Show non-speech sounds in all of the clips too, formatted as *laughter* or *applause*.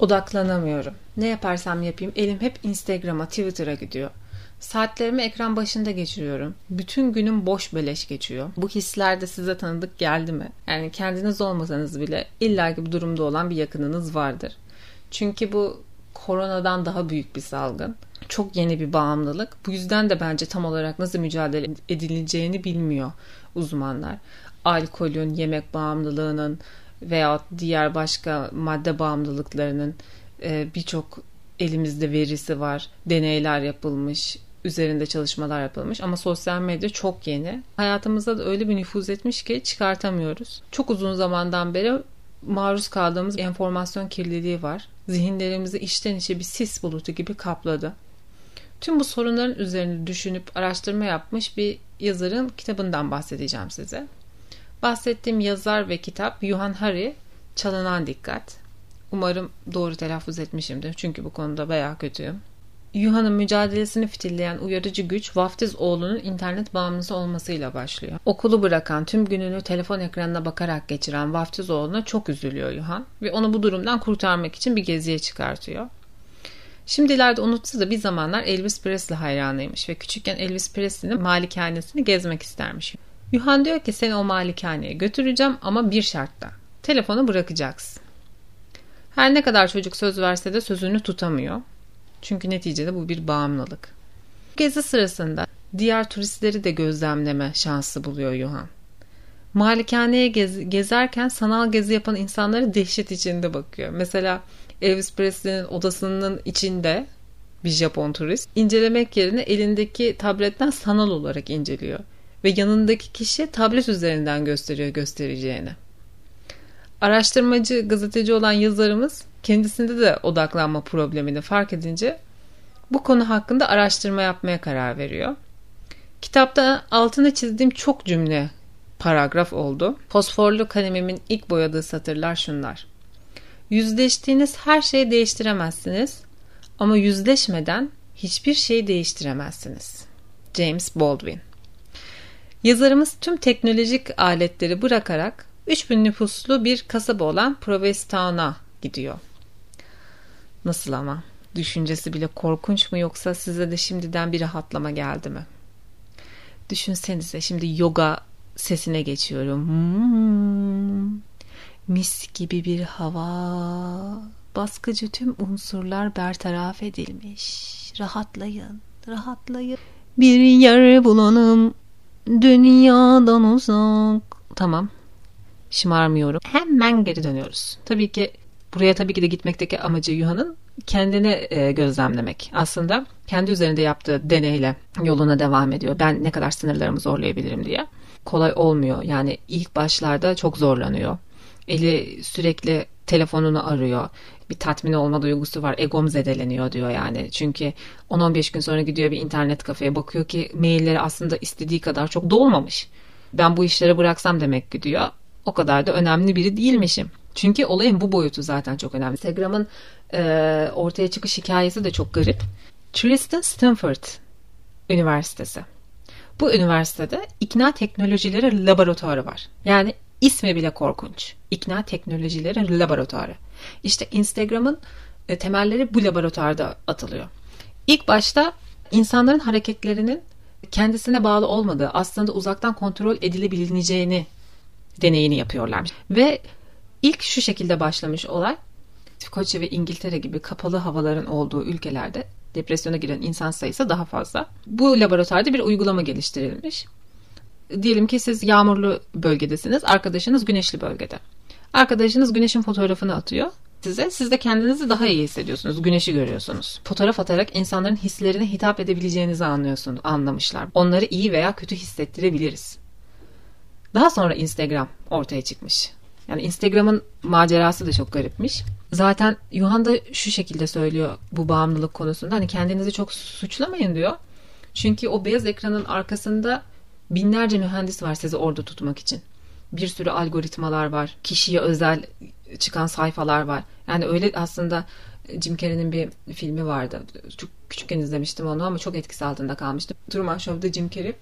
Odaklanamıyorum. Ne yaparsam yapayım elim hep Instagram'a, Twitter'a gidiyor. Saatlerimi ekran başında geçiriyorum. Bütün günüm boş beleş geçiyor. Bu hisler de size tanıdık geldi mi? Yani kendiniz olmasanız bile illaki bu durumda olan bir yakınınız vardır. Çünkü bu koronadan daha büyük bir salgın. Çok yeni bir bağımlılık. Bu yüzden de bence tam olarak nasıl mücadele edileceğini bilmiyor uzmanlar. Alkolün, yemek bağımlılığının, veya diğer başka madde bağımlılıklarının e, birçok elimizde verisi var. Deneyler yapılmış, üzerinde çalışmalar yapılmış ama sosyal medya çok yeni. Hayatımıza da öyle bir nüfuz etmiş ki çıkartamıyoruz. Çok uzun zamandan beri maruz kaldığımız enformasyon kirliliği var. Zihinlerimizi içten içe bir sis bulutu gibi kapladı. Tüm bu sorunların üzerine düşünüp araştırma yapmış bir yazarın kitabından bahsedeceğim size. Bahsettiğim yazar ve kitap Yuhan Hari Çalınan Dikkat. Umarım doğru telaffuz etmişimdir çünkü bu konuda bayağı kötüyüm. Yuhan'ın mücadelesini fitilleyen uyarıcı güç vaftiz oğlunun internet bağımlısı olmasıyla başlıyor. Okulu bırakan tüm gününü telefon ekranına bakarak geçiren vaftiz oğluna çok üzülüyor Yuhan ve onu bu durumdan kurtarmak için bir geziye çıkartıyor. Şimdilerde unutsa da bir zamanlar Elvis Presley hayranıymış ve küçükken Elvis Presley'nin malikanesini gezmek istermiş. Yuhan diyor ki seni o malikaneye götüreceğim ama bir şartla. Telefonu bırakacaksın. Her ne kadar çocuk söz verse de sözünü tutamıyor. Çünkü neticede bu bir bağımlılık. Gezi sırasında diğer turistleri de gözlemleme şansı buluyor Yuhan. Malikaneye gez, gezerken sanal gezi yapan insanları dehşet içinde bakıyor. Mesela Elvis Presley'nin odasının içinde bir Japon turist incelemek yerine elindeki tabletten sanal olarak inceliyor ve yanındaki kişi tablet üzerinden gösteriyor göstereceğini. Araştırmacı, gazeteci olan yazarımız kendisinde de odaklanma problemini fark edince bu konu hakkında araştırma yapmaya karar veriyor. Kitapta altına çizdiğim çok cümle paragraf oldu. Fosforlu kalemimin ilk boyadığı satırlar şunlar. Yüzleştiğiniz her şeyi değiştiremezsiniz ama yüzleşmeden hiçbir şeyi değiştiremezsiniz. James Baldwin Yazarımız tüm teknolojik aletleri bırakarak 3000 nüfuslu bir kasaba olan Provincetown'a gidiyor. Nasıl ama? Düşüncesi bile korkunç mu yoksa size de şimdiden bir rahatlama geldi mi? Düşünsenize şimdi yoga sesine geçiyorum. Hmm, mis gibi bir hava. Baskıcı tüm unsurlar bertaraf edilmiş. Rahatlayın, rahatlayın. Bir yer bulalım Dünyadan uzak. Tamam. Şımarmıyorum. Hemen geri dönüyoruz. Tabii ki buraya tabii ki de gitmekteki amacı Yuhan'ın kendini e, gözlemlemek. Aslında kendi üzerinde yaptığı deneyle yoluna devam ediyor. Ben ne kadar sınırlarımı zorlayabilirim diye. Kolay olmuyor. Yani ilk başlarda çok zorlanıyor. Eli sürekli telefonunu arıyor. Bir tatmin olma duygusu var. Egom zedeleniyor diyor yani. Çünkü 10-15 gün sonra gidiyor bir internet kafeye bakıyor ki mailleri aslında istediği kadar çok dolmamış. Ben bu işleri bıraksam demek ki diyor. O kadar da önemli biri değilmişim. Çünkü olayın bu boyutu zaten çok önemli. Instagram'ın e, ortaya çıkış hikayesi de çok garip. Tristan Stanford Üniversitesi. Bu üniversitede ikna teknolojileri laboratuvarı var. Yani İsmi bile korkunç. İkna Teknolojileri Laboratuvarı. İşte Instagram'ın e, temelleri bu laboratuvarda atılıyor. İlk başta insanların hareketlerinin kendisine bağlı olmadığı, aslında uzaktan kontrol edilebileceğini deneyini yapıyorlar. Ve ilk şu şekilde başlamış olay. İskoçya ve İngiltere gibi kapalı havaların olduğu ülkelerde depresyona giren insan sayısı daha fazla. Bu laboratuvarda bir uygulama geliştirilmiş diyelim ki siz yağmurlu bölgedesiniz, arkadaşınız güneşli bölgede. Arkadaşınız güneşin fotoğrafını atıyor size. Siz de kendinizi daha iyi hissediyorsunuz. Güneşi görüyorsunuz. Fotoğraf atarak insanların hislerine hitap edebileceğinizi anlıyorsunuz, anlamışlar. Onları iyi veya kötü hissettirebiliriz. Daha sonra Instagram ortaya çıkmış. Yani Instagram'ın macerası da çok garipmiş. Zaten Yuhan da şu şekilde söylüyor bu bağımlılık konusunda. Hani kendinizi çok suçlamayın diyor. Çünkü o beyaz ekranın arkasında binlerce mühendis var sizi orada tutmak için. Bir sürü algoritmalar var. Kişiye özel çıkan sayfalar var. Yani öyle aslında Jim Carrey'nin bir filmi vardı. Çok küçükken izlemiştim onu ama çok etkisi altında kalmıştım. Truman Show'da Jim Carrey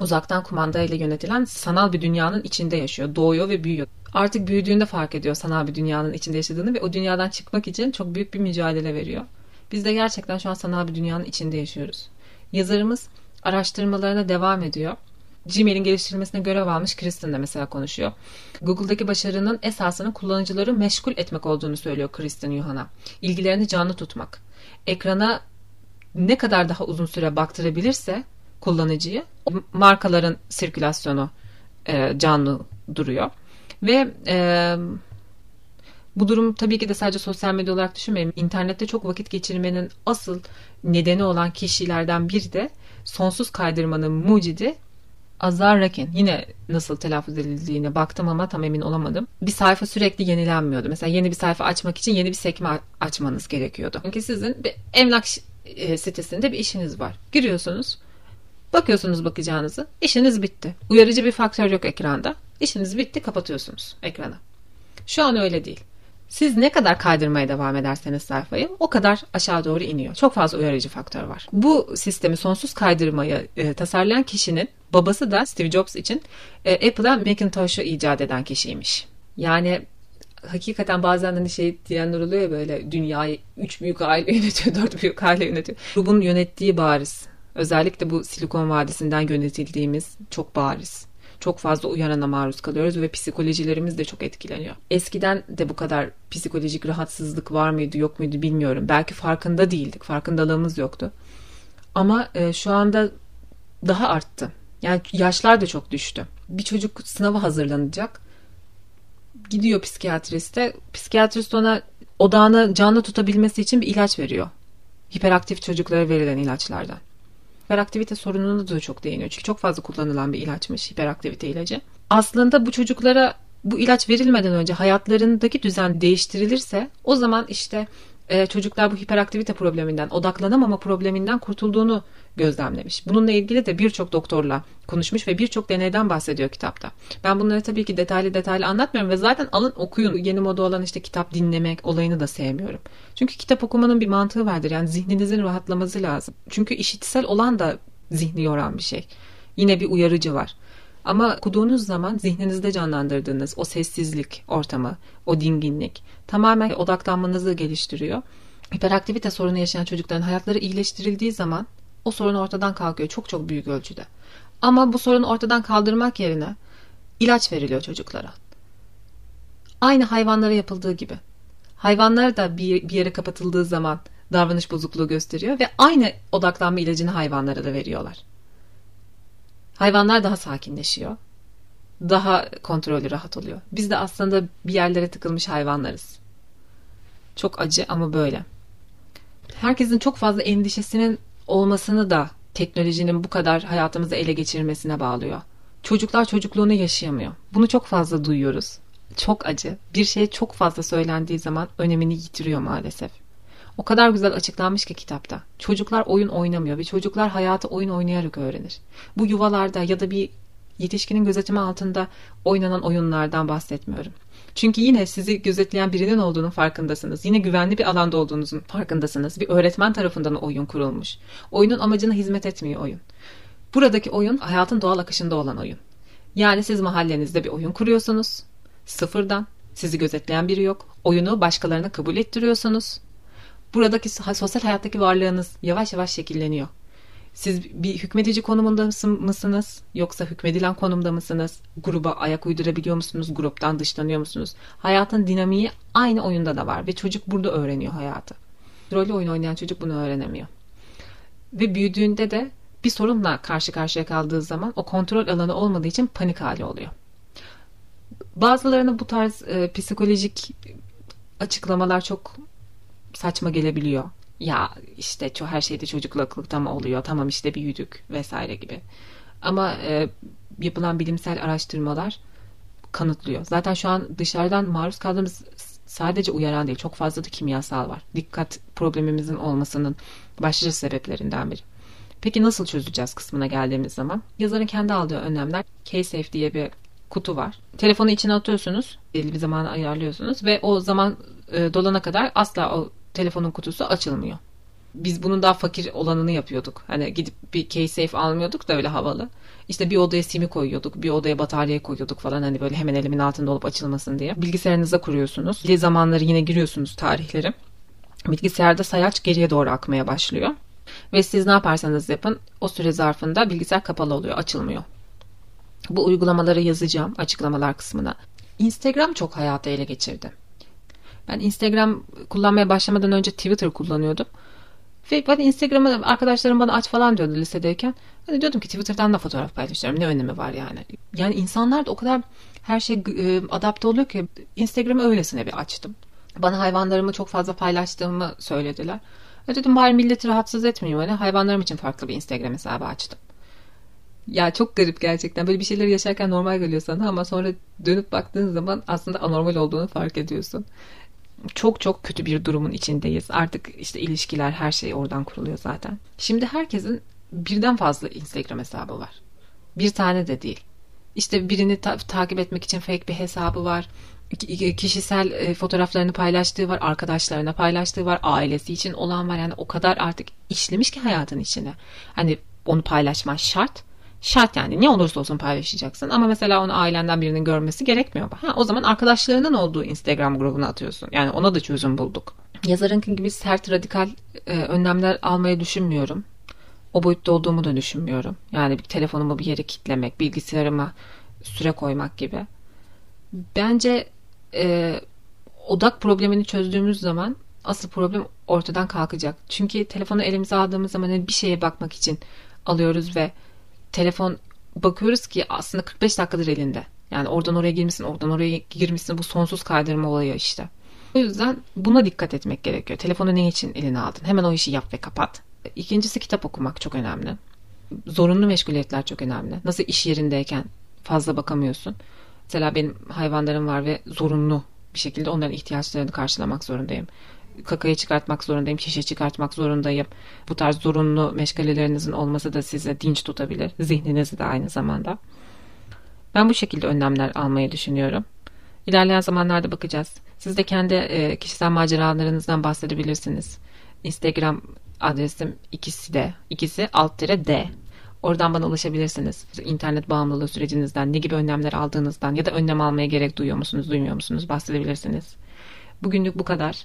uzaktan kumanda ile yönetilen sanal bir dünyanın içinde yaşıyor. Doğuyor ve büyüyor. Artık büyüdüğünde fark ediyor sanal bir dünyanın içinde yaşadığını ve o dünyadan çıkmak için çok büyük bir mücadele veriyor. Biz de gerçekten şu an sanal bir dünyanın içinde yaşıyoruz. Yazarımız araştırmalarına devam ediyor. Gmail'in geliştirilmesine görev almış Kristen de mesela konuşuyor. Google'daki başarının esasının kullanıcıları meşgul etmek olduğunu söylüyor Kristen Yuhan'a. İlgilerini canlı tutmak. Ekrana ne kadar daha uzun süre baktırabilirse kullanıcıyı markaların sirkülasyonu e, canlı duruyor. Ve e, bu durum tabii ki de sadece sosyal medya olarak düşünmeyin. İnternette çok vakit geçirmenin asıl nedeni olan kişilerden biri de sonsuz kaydırmanın mucidi Azar Rakin. Yine nasıl telaffuz edildiğine baktım ama tam emin olamadım. Bir sayfa sürekli yenilenmiyordu. Mesela yeni bir sayfa açmak için yeni bir sekme açmanız gerekiyordu. Çünkü sizin bir emlak e, sitesinde bir işiniz var. Giriyorsunuz. Bakıyorsunuz bakacağınızı. İşiniz bitti. Uyarıcı bir faktör yok ekranda. İşiniz bitti kapatıyorsunuz ekranı. Şu an öyle değil. Siz ne kadar kaydırmaya devam ederseniz sayfayı o kadar aşağı doğru iniyor. Çok fazla uyarıcı faktör var. Bu sistemi sonsuz kaydırmayı e, tasarlayan kişinin babası da Steve Jobs için e, Apple'a Macintosh'u icat eden kişiymiş. Yani hakikaten bazen hani şey diyenler oluyor ya böyle dünyayı üç büyük aile *laughs* yönetiyor, dört büyük aile yönetiyor. Grubun yönettiği bariz. Özellikle bu Silikon Vadisi'nden yönetildiğimiz çok bariz çok fazla uyarana maruz kalıyoruz ve psikolojilerimiz de çok etkileniyor. Eskiden de bu kadar psikolojik rahatsızlık var mıydı yok muydu bilmiyorum. Belki farkında değildik, farkındalığımız yoktu. Ama e, şu anda daha arttı. Yani yaşlar da çok düştü. Bir çocuk sınava hazırlanacak. Gidiyor psikiyatriste. Psikiyatrist ona odağını canlı tutabilmesi için bir ilaç veriyor. Hiperaktif çocuklara verilen ilaçlardan hiperaktivite sorununa da çok değiniyor. Çünkü çok fazla kullanılan bir ilaçmış hiperaktivite ilacı. Aslında bu çocuklara bu ilaç verilmeden önce hayatlarındaki düzen değiştirilirse o zaman işte e, çocuklar bu hiperaktivite probleminden, odaklanamama probleminden kurtulduğunu gözlemlemiş. Bununla ilgili de birçok doktorla konuşmuş ve birçok deneyden bahsediyor kitapta. Ben bunları tabii ki detaylı detaylı anlatmıyorum ve zaten alın okuyun. Yeni moda olan işte kitap dinlemek olayını da sevmiyorum. Çünkü kitap okumanın bir mantığı vardır. Yani zihninizin rahatlaması lazım. Çünkü işitsel olan da zihni yoran bir şey. Yine bir uyarıcı var. Ama okuduğunuz zaman zihninizde canlandırdığınız o sessizlik ortamı, o dinginlik tamamen odaklanmanızı geliştiriyor. Hiperaktivite sorunu yaşayan çocukların hayatları iyileştirildiği zaman o sorun ortadan kalkıyor çok çok büyük ölçüde. Ama bu sorunu ortadan kaldırmak yerine ilaç veriliyor çocuklara. Aynı hayvanlara yapıldığı gibi. Hayvanlar da bir, bir yere kapatıldığı zaman davranış bozukluğu gösteriyor ve aynı odaklanma ilacını hayvanlara da veriyorlar. Hayvanlar daha sakinleşiyor. Daha kontrolü rahat oluyor. Biz de aslında bir yerlere tıkılmış hayvanlarız. Çok acı ama böyle. Herkesin çok fazla endişesinin olmasını da teknolojinin bu kadar hayatımızı ele geçirmesine bağlıyor. Çocuklar çocukluğunu yaşayamıyor. Bunu çok fazla duyuyoruz. Çok acı. Bir şey çok fazla söylendiği zaman önemini yitiriyor maalesef. O kadar güzel açıklanmış ki kitapta. Çocuklar oyun oynamıyor ve çocuklar hayatı oyun oynayarak öğrenir. Bu yuvalarda ya da bir yetişkinin gözetimi altında oynanan oyunlardan bahsetmiyorum. Çünkü yine sizi gözetleyen birinin olduğunun farkındasınız. Yine güvenli bir alanda olduğunuzun farkındasınız. Bir öğretmen tarafından oyun kurulmuş. Oyunun amacına hizmet etmiyor oyun. Buradaki oyun hayatın doğal akışında olan oyun. Yani siz mahallenizde bir oyun kuruyorsunuz. Sıfırdan. Sizi gözetleyen biri yok. Oyunu başkalarına kabul ettiriyorsunuz. Buradaki sosyal hayattaki varlığınız yavaş yavaş şekilleniyor. Siz bir hükmedici konumunda mısınız yoksa hükmedilen konumda mısınız? Gruba ayak uydurabiliyor musunuz? Gruptan dışlanıyor musunuz? Hayatın dinamiği aynı oyunda da var ve çocuk burada öğreniyor hayatı. Rolü oyun oynayan çocuk bunu öğrenemiyor. Ve büyüdüğünde de bir sorunla karşı karşıya kaldığı zaman o kontrol alanı olmadığı için panik hali oluyor. Bazılarına bu tarz e, psikolojik açıklamalar çok saçma gelebiliyor ya işte her şeyde çocuklukta mı oluyor tamam işte büyüdük vesaire gibi. Ama e, yapılan bilimsel araştırmalar kanıtlıyor. Zaten şu an dışarıdan maruz kaldığımız sadece uyaran değil çok fazla da kimyasal var. Dikkat problemimizin olmasının başlıca sebeplerinden biri. Peki nasıl çözeceğiz kısmına geldiğimiz zaman? Yazarın kendi aldığı önlemler K-Safe diye bir kutu var. Telefonu içine atıyorsunuz. Belli bir zamanı ayarlıyorsunuz ve o zaman e, dolana kadar asla o telefonun kutusu açılmıyor. Biz bunun daha fakir olanını yapıyorduk. Hani gidip bir case safe almıyorduk da öyle havalı. İşte bir odaya simi koyuyorduk, bir odaya batarya koyuyorduk falan hani böyle hemen elimin altında olup açılmasın diye. Bilgisayarınıza kuruyorsunuz. Dil zamanları yine giriyorsunuz tarihleri. Bilgisayarda sayaç geriye doğru akmaya başlıyor. Ve siz ne yaparsanız yapın o süre zarfında bilgisayar kapalı oluyor, açılmıyor. Bu uygulamaları yazacağım açıklamalar kısmına. Instagram çok hayatı ele geçirdi. Ben Instagram kullanmaya başlamadan önce Twitter kullanıyordum. Ve ben Instagram'ı arkadaşlarım bana aç falan diyordu lisedeyken. Ben diyordum ki Twitter'dan da fotoğraf paylaşıyorum. Ne önemi var yani. Yani insanlar da o kadar her şey e, adapte oluyor ki Instagram'ı öylesine bir açtım. Bana hayvanlarımı çok fazla paylaştığımı söylediler. E dedim bari milleti rahatsız etmeyeyim. Hani hayvanlarım için farklı bir Instagram hesabı açtım. Ya çok garip gerçekten. Böyle bir şeyler yaşarken normal geliyor sana ama sonra dönüp baktığın zaman aslında anormal olduğunu fark ediyorsun. Çok çok kötü bir durumun içindeyiz. Artık işte ilişkiler her şey oradan kuruluyor zaten. Şimdi herkesin birden fazla Instagram hesabı var. Bir tane de değil. İşte birini ta- takip etmek için fake bir hesabı var. Kişisel e, fotoğraflarını paylaştığı var, arkadaşlarına paylaştığı var, ailesi için olan var. Yani o kadar artık işlemiş ki hayatın içine. Hani onu paylaşman şart şart yani ne olursa olsun paylaşacaksın ama mesela onu ailenden birinin görmesi gerekmiyor. Ha, o zaman arkadaşlarının olduğu Instagram grubuna atıyorsun. Yani ona da çözüm bulduk. Yazarınki gibi sert radikal e, önlemler almayı düşünmüyorum. O boyutta olduğumu da düşünmüyorum. Yani bir telefonumu bir yere kitlemek, bilgisayarıma süre koymak gibi. Bence e, odak problemini çözdüğümüz zaman asıl problem ortadan kalkacak. Çünkü telefonu elimize aldığımız zaman hani bir şeye bakmak için alıyoruz ve telefon bakıyoruz ki aslında 45 dakikadır elinde. Yani oradan oraya girmişsin, oradan oraya girmişsin. Bu sonsuz kaydırma olayı işte. O yüzden buna dikkat etmek gerekiyor. Telefonu ne için eline aldın? Hemen o işi yap ve kapat. İkincisi kitap okumak çok önemli. Zorunlu meşguliyetler çok önemli. Nasıl iş yerindeyken fazla bakamıyorsun. Mesela benim hayvanlarım var ve zorunlu bir şekilde onların ihtiyaçlarını karşılamak zorundayım kakayı çıkartmak zorundayım, şişe çıkartmak zorundayım. Bu tarz zorunlu meşgalelerinizin olması da size dinç tutabilir. Zihninizi de aynı zamanda. Ben bu şekilde önlemler almayı düşünüyorum. İlerleyen zamanlarda bakacağız. Siz de kendi e, kişisel maceralarınızdan bahsedebilirsiniz. Instagram adresim ikisi de, ikisi alt D. Oradan bana ulaşabilirsiniz. İnternet bağımlılığı sürecinizden, ne gibi önlemler aldığınızdan ya da önlem almaya gerek duyuyor musunuz, duymuyor musunuz bahsedebilirsiniz. Bugünlük bu kadar.